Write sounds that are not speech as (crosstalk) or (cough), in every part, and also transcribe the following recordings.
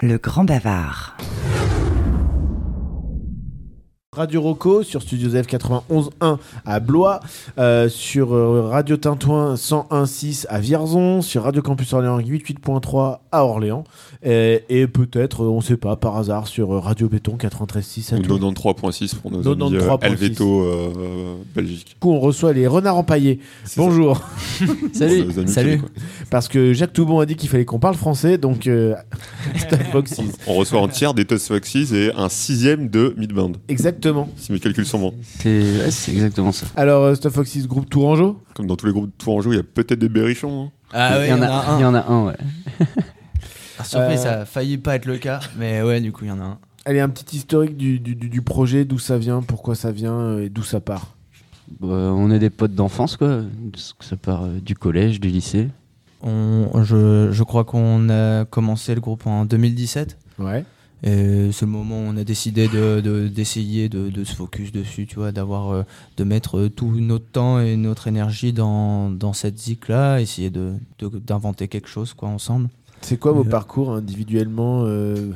Le Grand Bavard. Radio Rocco sur Studio F 91.1 à Blois, euh, sur euh, Radio Tintouin 101.6 à Vierzon, sur Radio Campus Orléans 88.3 à Orléans, et, et peut-être, euh, on sait pas, par hasard, sur Radio Béton 93.6 à Ou Tours. 93.6 pour nos amis 93.6. Helveto euh, Belgique. Du coup, on reçoit les renards empaillés. Bonjour. (laughs) Salut, salut. Parce que Jacques Toubon a dit qu'il fallait qu'on parle français, donc euh. (laughs) On reçoit un tiers des Toast Foxes et un sixième de Midband, Exactement. Si mes calculs sont bons. C'est ouais, c'est exactement ça. Alors, euh, Stop Foxes, groupe Tourangeau Comme dans tous les groupes de Tourangeau, il y a peut-être des berrichons. hein. Ah ouais, il y en a, il y en a un, ouais. (laughs) Par surprise, Euh, ça a failli pas être le cas, mais ouais, du coup, il y en a un. Allez, un petit historique du, du, du- du projet, d'où ça vient, pourquoi ça vient euh, et d'où ça part. Bah, on est des potes d'enfance, quoi. Ça part euh, du collège, du lycée. On, je, je crois qu'on a commencé le groupe en 2017. Ouais. Et c'est le moment où on a décidé de- de- d'essayer de, de se focus dessus, tu vois, d'avoir, euh, de mettre euh, tout notre temps et notre énergie dans, dans cette zik-là, essayer d'inventer quelque chose, quoi, ensemble. C'est quoi vos Euh, parcours individuellement euh,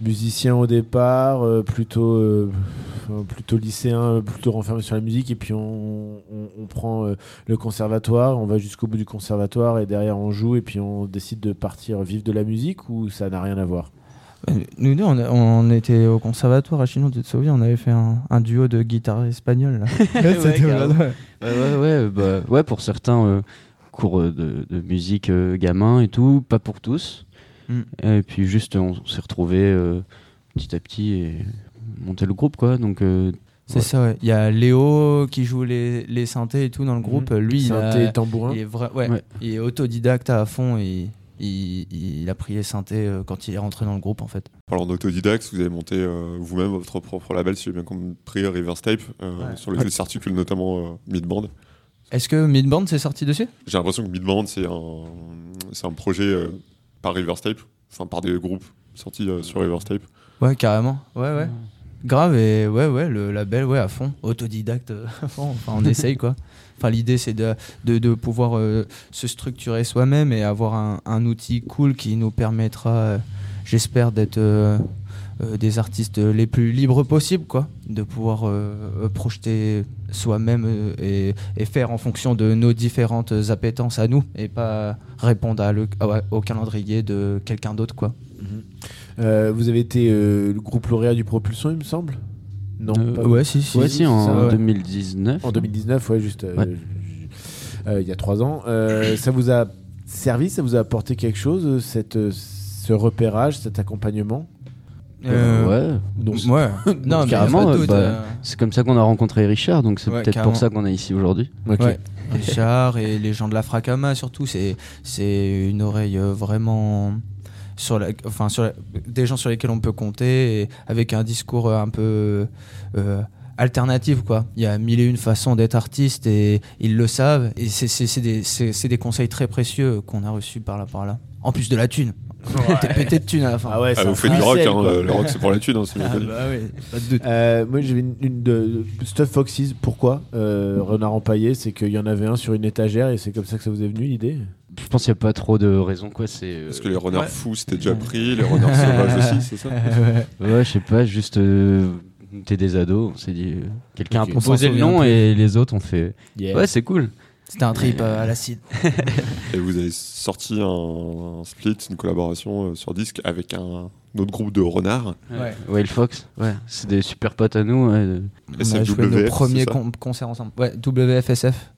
Musicien au départ, euh, plutôt, plutôt lycéen, plutôt renfermé sur la musique, et puis on, on- on prend le conservatoire, on va jusqu'au bout du conservatoire, et derrière on joue, et puis on décide de partir vivre de la musique, ou ça n'a rien à voir? Nous deux, on, a- on était au conservatoire à Chinon, tu te souviens, on avait fait un, un duo de guitare espagnole. Là. (laughs) Ouais, ouais, bah, ouais, pour certains, euh, cours euh, de, de musique euh, gamin et tout, pas pour tous. Mm. Et puis juste, on s'est retrouvés euh, petit à petit et monter le groupe, quoi. Donc, euh, C'est ça, ouais. Il y a Léo qui joue les, les synthés et tout dans le groupe. Lui, il, a- Synthé et tambourin il est vrai- ouais, Ouais. il est autodidacte à fond et il, il a pris les synthés euh, quand il est rentré dans le groupe, en fait. Parlant d'autodidacte, vous avez monté euh, vous-même votre propre label, si j'ai bien compris, Reverse Tape, euh, Ouais. sur lequel s'articule notamment euh, Midband. Est-ce que Midband s'est sorti dessus? J'ai l'impression que Midband, c'est un, c'est un projet euh, par Reverse Tape, enfin par des groupes sortis euh, sur Reverse Tape. Ouais, carrément. Ouais, ouais. Grave, et ouais, ouais, le label, ouais, à fond. Autodidacte, (laughs) à fond. Enfin, on (laughs) essaye, quoi. L'idée, c'est de, pouvoir euh, se structurer soi-même et avoir un, outil cool qui nous permettra, euh, j'espère, d'être euh, des artistes les plus libres possibles, quoi. De pouvoir projeter soi-même et, faire en fonction de nos différentes appétences à nous et pas répondre au calendrier de quelqu'un d'autre, quoi. Euh, Vous avez été le groupe lauréat du Propulsion, il me semble? Non Euh, pas- ouais, si, si. ouais, si, en ouais. 2019. En 2019, ouais, juste euh, Ouais. euh, il y a trois ans. Euh, (coughs) ça vous a servi, ça vous a apporté quelque chose, cette, ce repérage, cet accompagnement? Euh, ouais. Donc, Ouais. (laughs) non, mais carrément, bah, euh, C'est comme ça qu'on a rencontré Richard, donc c'est Ouais, peut-être pour ça qu'on est ici aujourd'hui. Ouais. (laughs) Richard et les gens de la Fracama surtout, c'est c'est une oreille euh, vraiment sur la, enfin sur la- des gens sur lesquels on peut compter et avec un discours euh, un peu euh, alternatif quoi. Il y a mille et une façons d'être artiste et ils le savent et c'est des, des conseils très précieux qu'on a reçus par là par là. En plus de la thune. T'es pété de thune à la fin. Ah ouais, Ah, c'est vous un faites du rock, hein, le le rock c'est pour la thune, hein, Ah bah oui, pas de doute. Euh, moi j'avais une, une de Stuff Foxes. Pourquoi euh, Renard empaillé C'est qu'il y en avait un sur une étagère et c'est comme ça que ça vous est venu l'idée? Je pense qu'il n'y a pas trop de raisons, quoi. C'est. euh, Parce que les renards Ouais. fous c'était déjà pris, les renards (laughs) sauvages aussi, c'est ça Ouais, je sais pas, juste. euh, T'es des ados, on s'est dit. euh, Quelqu'un a proposé le nom et les autres ont fait. Yeah. Ouais, c'est cool. C'était un trip euh, à l'acide. (laughs) Et vous avez sorti un, un split, une collaboration euh, sur disque avec un, autre groupe de renards. Ouais. Wild Fox, ouais, c'est des super potes à nous. ouais. On a joué nos premiers con- concerts ensemble. Ouais, WFSF.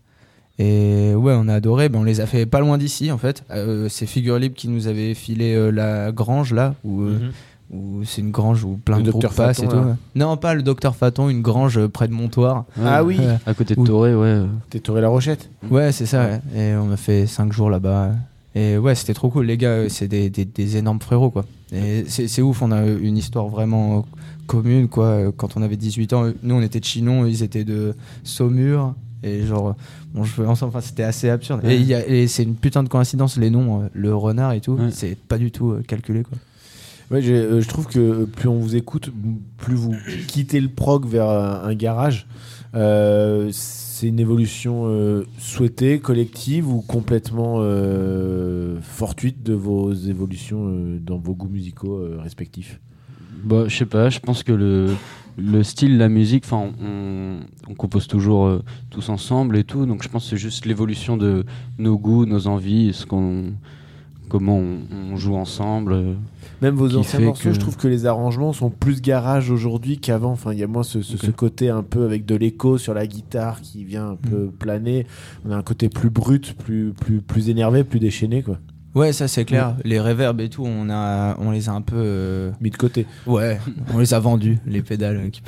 Et ouais, on a adoré. Ben, on les a fait pas loin d'ici, en fait. Euh, c'est Figure Libre qui nous avait filé euh, la grange, là, où, euh, Mhm. où c'est une grange où plein Le de groupes passent et Faton, tout. là. Non, pas le Docteur Faton, une grange euh, près de Montoire. Ah oui. À côté de Toré, ouais. t'es Toré la Rochette. Ouais, c'est ça. ouais. Et on a fait 5 jours là-bas. Et ouais, c'était trop cool. Les gars, c'est des, des- des énormes frérots, quoi. Et c'est c'est ouf, on a une histoire vraiment commune, quoi. Quand on avait 18 ans, nous, on était de Chinon, ils étaient de Saumur. Et genre, on jouait ensemble. Enfin, c'était assez absurde. Et, il y a- et c'est une putain de coïncidence, les noms, euh, le renard et tout. Ouais. C'est pas du tout euh, calculé, quoi. Ouais, euh, je trouve que plus on vous écoute, plus vous quittez le prog vers un, un garage. Euh, c'est c'est une évolution euh, souhaitée, collective ou complètement euh, fortuite de vos évolutions euh, dans vos goûts musicaux euh, respectifs? Bah, je sais pas, je pense que le, le style, la musique, enfin, on, on compose toujours euh, tous ensemble et tout, donc je pense que c'est juste l'évolution de nos goûts, nos envies, ce qu'on, comment on, on joue ensemble. euh. Même vos anciens morceaux, que- je trouve que les arrangements sont plus garage aujourd'hui qu'avant. Enfin, il y a moins ce, ce- Ok. ce côté un peu avec de l'écho sur la guitare qui vient un peu Mm. planer. On a un côté plus brut, plus, plus, plus énervé, plus déchaîné, quoi. Ouais, ça c'est clair. Les reverbs et tout, on, a, on les a un peu. euh, Mis de côté. Ouais, on les a vendus, les pédales. qui-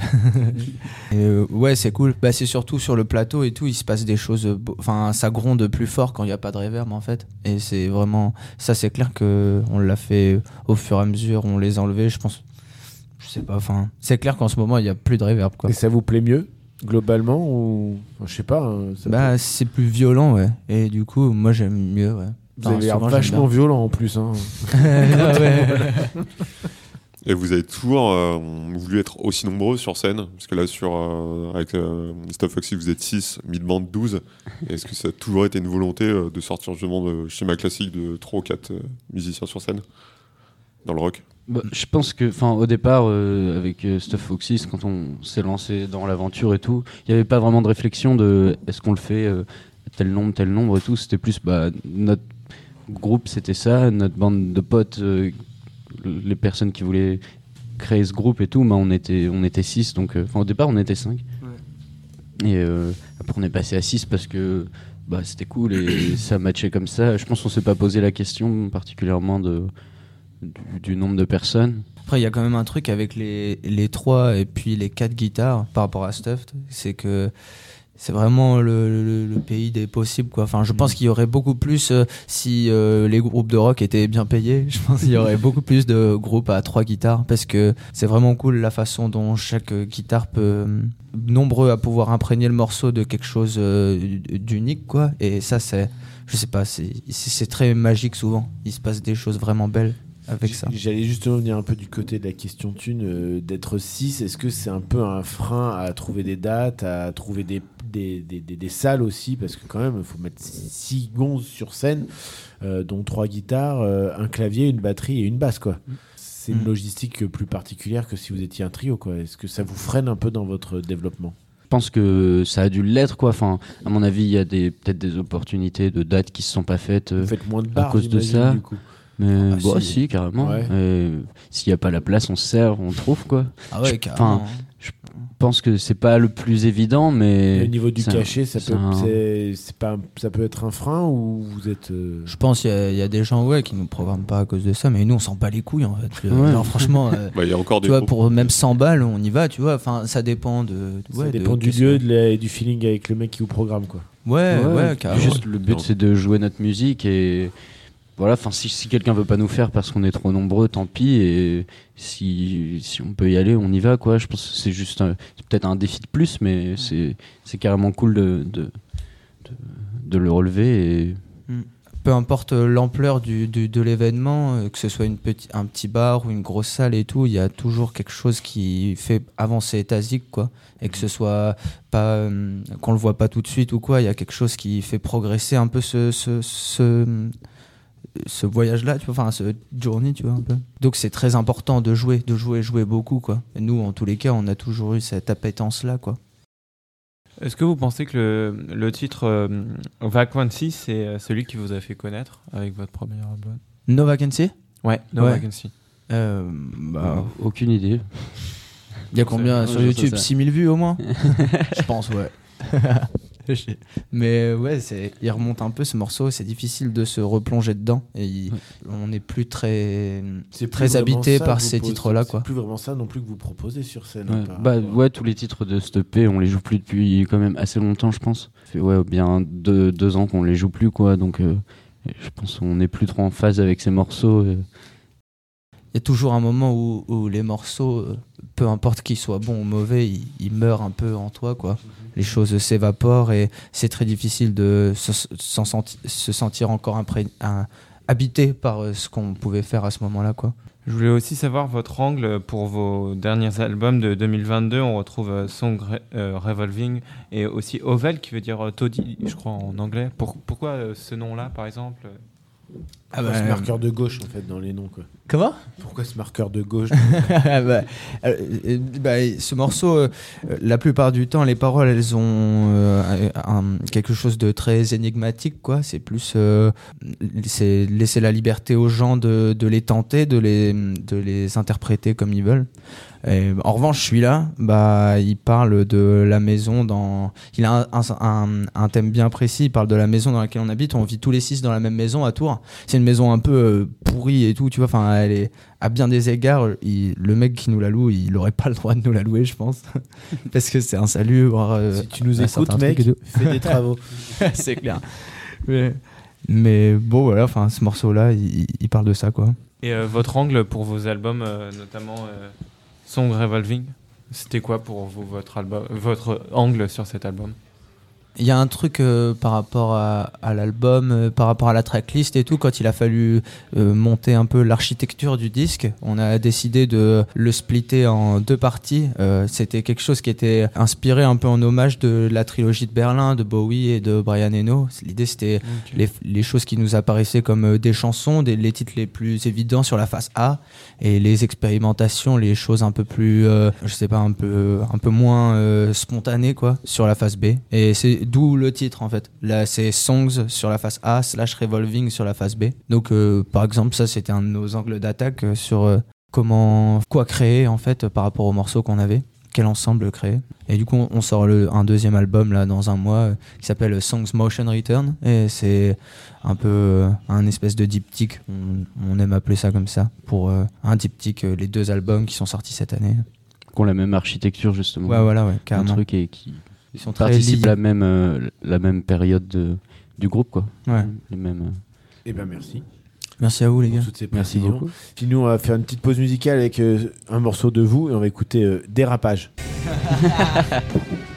(laughs) Et, euh, ouais, c'est cool. Bah, c'est surtout sur le plateau et tout, il se passe des choses. Enfin, ça gronde plus fort quand il n'y a pas de reverb en fait. Et c'est vraiment. Ça, c'est clair que on l'a fait au fur et à mesure, on les a enlevés, je pense. Je sais pas, enfin. C'est clair qu'en ce moment, il n'y a plus de reverb quoi. Et ça vous plaît mieux, globalement ou... enfin, Je sais pas. hein, Bah, c'est plus violent, ouais. Et du coup, moi j'aime mieux, ouais. Vous avez l'air vachement violent en plus. Hein. Ah (laughs) ouais. (laughs) Et vous avez toujours euh, voulu être aussi nombreux sur scène? Parce que là, sur, euh, avec euh, Stuff Foxy, vous êtes 6, Midband 12. Est-ce que ça a toujours été une volonté euh, de sortir justement de schéma classique de 3 ou 4 musiciens sur scène? Dans le rock? Bah, je pense que, enfin, au départ, euh, avec euh, Stuff Foxys, quand on s'est lancé dans l'aventure et tout, il n'y avait pas vraiment de réflexion de est-ce qu'on le fait euh, tel nombre, tel nombre et tout. C'était plus, bah, notre groupe, c'était ça, notre bande de potes, euh, les personnes qui voulaient créer ce groupe et tout, bah, on était, on était six. Donc, euh, enfin, au départ, on était cinq. Et euh, après, on est passé à 6 parce que bah, c'était cool et (coughs) ça matchait comme ça. Je pense qu'on s'est pas posé la question particulièrement de, du, du nombre de personnes. Après, il y a quand même un truc avec les, les trois et puis les quatre guitares par rapport à Stuffed, c'est que c'est vraiment le, le- le pays des possibles. Quoi. Enfin, je pense qu'il y aurait beaucoup plus, euh, si euh, les groupes de rock étaient bien payés, (laughs) je pense qu'il y aurait beaucoup plus de groupes à trois guitares, parce que c'est vraiment cool la façon dont chaque guitare peut... euh, nombreux à pouvoir imprégner le morceau de quelque chose euh, d'unique, quoi. Et ça, c'est... Je sais pas, c'est très magique souvent. Il se passe des choses vraiment belles avec ça. J'allais justement venir un peu du côté de la question thune, euh, d'être 6. Est-ce que c'est un peu un frein à trouver des dates, à trouver des, des, des, des- des salles aussi Parce que quand même, il faut mettre 6 gonzes sur scène, euh, dont 3 guitares, euh, un clavier, une batterie et une basse. quoi. C'est une Mm. logistique plus particulière que si vous étiez un trio. quoi. Est-ce que ça vous freine un peu dans votre développement? Je pense que ça a dû l'être, quoi. Enfin, à mon avis, il y a des- peut-être des opportunités de dates qui se sont pas faites. euh, Vous faites moins de bars, cause de ça. du coup. mais Ah, bon, si. si, carrément. Ouais. Et S'il n'y a pas la place, on se sert, on trouve, quoi. Ah ouais, Je- carrément. Je pense que c'est pas le plus évident, mais. Au niveau du un- cachet, ça peut, un- pas, ça peut être un frein ou vous êtes. euh, Je pense qu'il y, a- il y a des gens ouais, qui nous programment pas à cause de ça, mais nous on s'en bat les couilles en fait. Euh, Ouais. genre, franchement, euh, (laughs) Bah, Il y a encore des tu vois, pour même 100 balles, on y va, tu vois. Enfin, ça dépend de. ça ouais, de- dépend du lieu que- de la- et du feeling avec le mec qui vous programme. quoi. Ouais, ouais. Juste le but, c'est de jouer notre musique et. Voilà, enfin, si, si quelqu'un veut pas nous faire parce qu'on est trop nombreux, tant pis. Et si, si on peut y aller, on y va, quoi. Je pense que c'est juste peut-être un défi de plus, mais c'est c'est carrément cool de, de, de, de le relever. Et Peu importe euh, l'ampleur du, du- de l'événement, euh, que ce soit une petit, un petit bar ou une grosse salle et tout, il y a toujours quelque chose qui fait avancer ta zig, quoi. Et que ce soit pas. euh, qu'on le voit pas tout de suite ou quoi, il y a quelque chose qui fait progresser un peu ce. ce, ce ce voyage-là, tu vois, enfin ce journey, tu vois un peu. Donc c'est très important de jouer, de jouer, jouer beaucoup, quoi. Et nous, en tous les cas, on a toujours eu cette appétence-là, quoi. Est-ce que vous pensez que le, le titre euh, Vacancy, c'est euh, celui qui vous a fait connaître avec votre premier album? No Vacancy? Ouais, No Ouais. Vacancy. euh, bah, aucune idée. Il y a combien sur YouTube? c'est ça. 6000 vues au moins? (laughs) Je pense, ouais. (laughs) (laughs) Mais ouais, c'est, il remonte un peu ce morceau, c'est difficile de se replonger dedans. Et il- on n'est plus très. C'est Très habité par ces titres-là, c'est quoi. plus vraiment ça non plus que vous proposez sur scène. Ouais. hein, Bah ouais, tous les titres de EP, on les joue plus depuis quand même assez longtemps, je pense. Ça fait ouais, bien deux, deux ans qu'on les joue plus, quoi. Donc euh, je pense qu'on n'est plus trop en phase avec ces morceaux. euh. Il y a toujours un moment où, les morceaux, euh, peu importe qu'ils soient bons ou mauvais, ils, meurent un peu en toi, quoi. Les choses s'évaporent et c'est très difficile de se, s'en senti- se sentir encore habité par euh, ce qu'on pouvait faire à ce moment-là, quoi. Je voulais aussi savoir votre angle pour vos derniers albums de 2022. On retrouve euh, Song Re- Revolving et aussi Oval qui veut dire taudis, je crois en anglais. Pour- pourquoi ce nom-là, par exemple? Ah Pourquoi ce marqueur de gauche en fait dans les noms quoi Comment? Pourquoi ce marqueur de gauche (laughs) bah, euh, euh, bah, ce morceau, euh, euh, la plupart du temps, les paroles, elles ont euh, un- quelque chose de très énigmatique, quoi. C'est plus, euh, c'est laisser la liberté aux gens de, de les tenter, de les, de les interpréter comme ils veulent. Et, en revanche, celui-là, bah, il parle de la maison dans. Il a un- un thème bien précis. Il parle de la maison dans laquelle on habite. On vit tous les six dans la même maison à Tours. C'est une maison un peu euh, pourrie et tout, tu vois. Enfin, elle est à bien des égards. il- le mec qui nous la loue, il aurait pas le droit de nous la louer, je pense, (laughs) parce que c'est insalubre. euh, Si tu nous écoutes mec, fais des travaux. (laughs) c'est clair. Mais, mais bon, voilà. Enfin, ce morceau-là, il, il parle de ça, quoi. Et euh, votre angle pour vos albums, euh, notamment euh, Song Revolving, c'était quoi pour vous votre album, votre angle sur cet album? Il y a un truc euh, par rapport à, à l'album, euh, par rapport à la tracklist et tout, quand il a fallu euh, monter un peu l'architecture du disque, on a décidé de le splitter en deux parties. Euh, C'était quelque chose qui était inspiré un peu en hommage de la trilogie de Berlin, de Bowie et de Brian Eno. L'idée c'était les, les choses qui nous apparaissaient comme euh, des chansons, des, les titres les plus évidents sur la face A, et les expérimentations, les choses un peu plus, euh, je sais pas, un peu, un peu moins euh, spontanées quoi, sur la face B. Et c'est d'où le titre en fait. Là, c'est Songs sur la face A slash Revolving sur la face B. Donc, euh, par exemple, ça c'était un de nos angles d'attaque euh, sur euh, comment, quoi créer en fait par rapport aux morceaux qu'on avait. Quel ensemble créer Et du coup, on sort le, un deuxième album là dans un mois qui s'appelle Songs Motion Return. Et c'est un peu un espèce de diptyque, on, on aime appeler ça comme ça, pour un diptyque, les deux albums qui sont sortis cette année. qui ont la même architecture justement. Ouais, voilà, ouais, un truc et qui Ils sont très participent à la même, euh, la même période de- du groupe quoi. Ouais. Les mêmes. euh, Eh ben merci Merci à vous, les gars. toutes ces Merci beaucoup. Puis nous on va faire une petite pause musicale avec euh, un morceau de vous et on va écouter euh. Dérapage (laughs)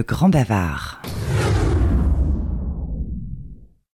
Le Grand Bavard.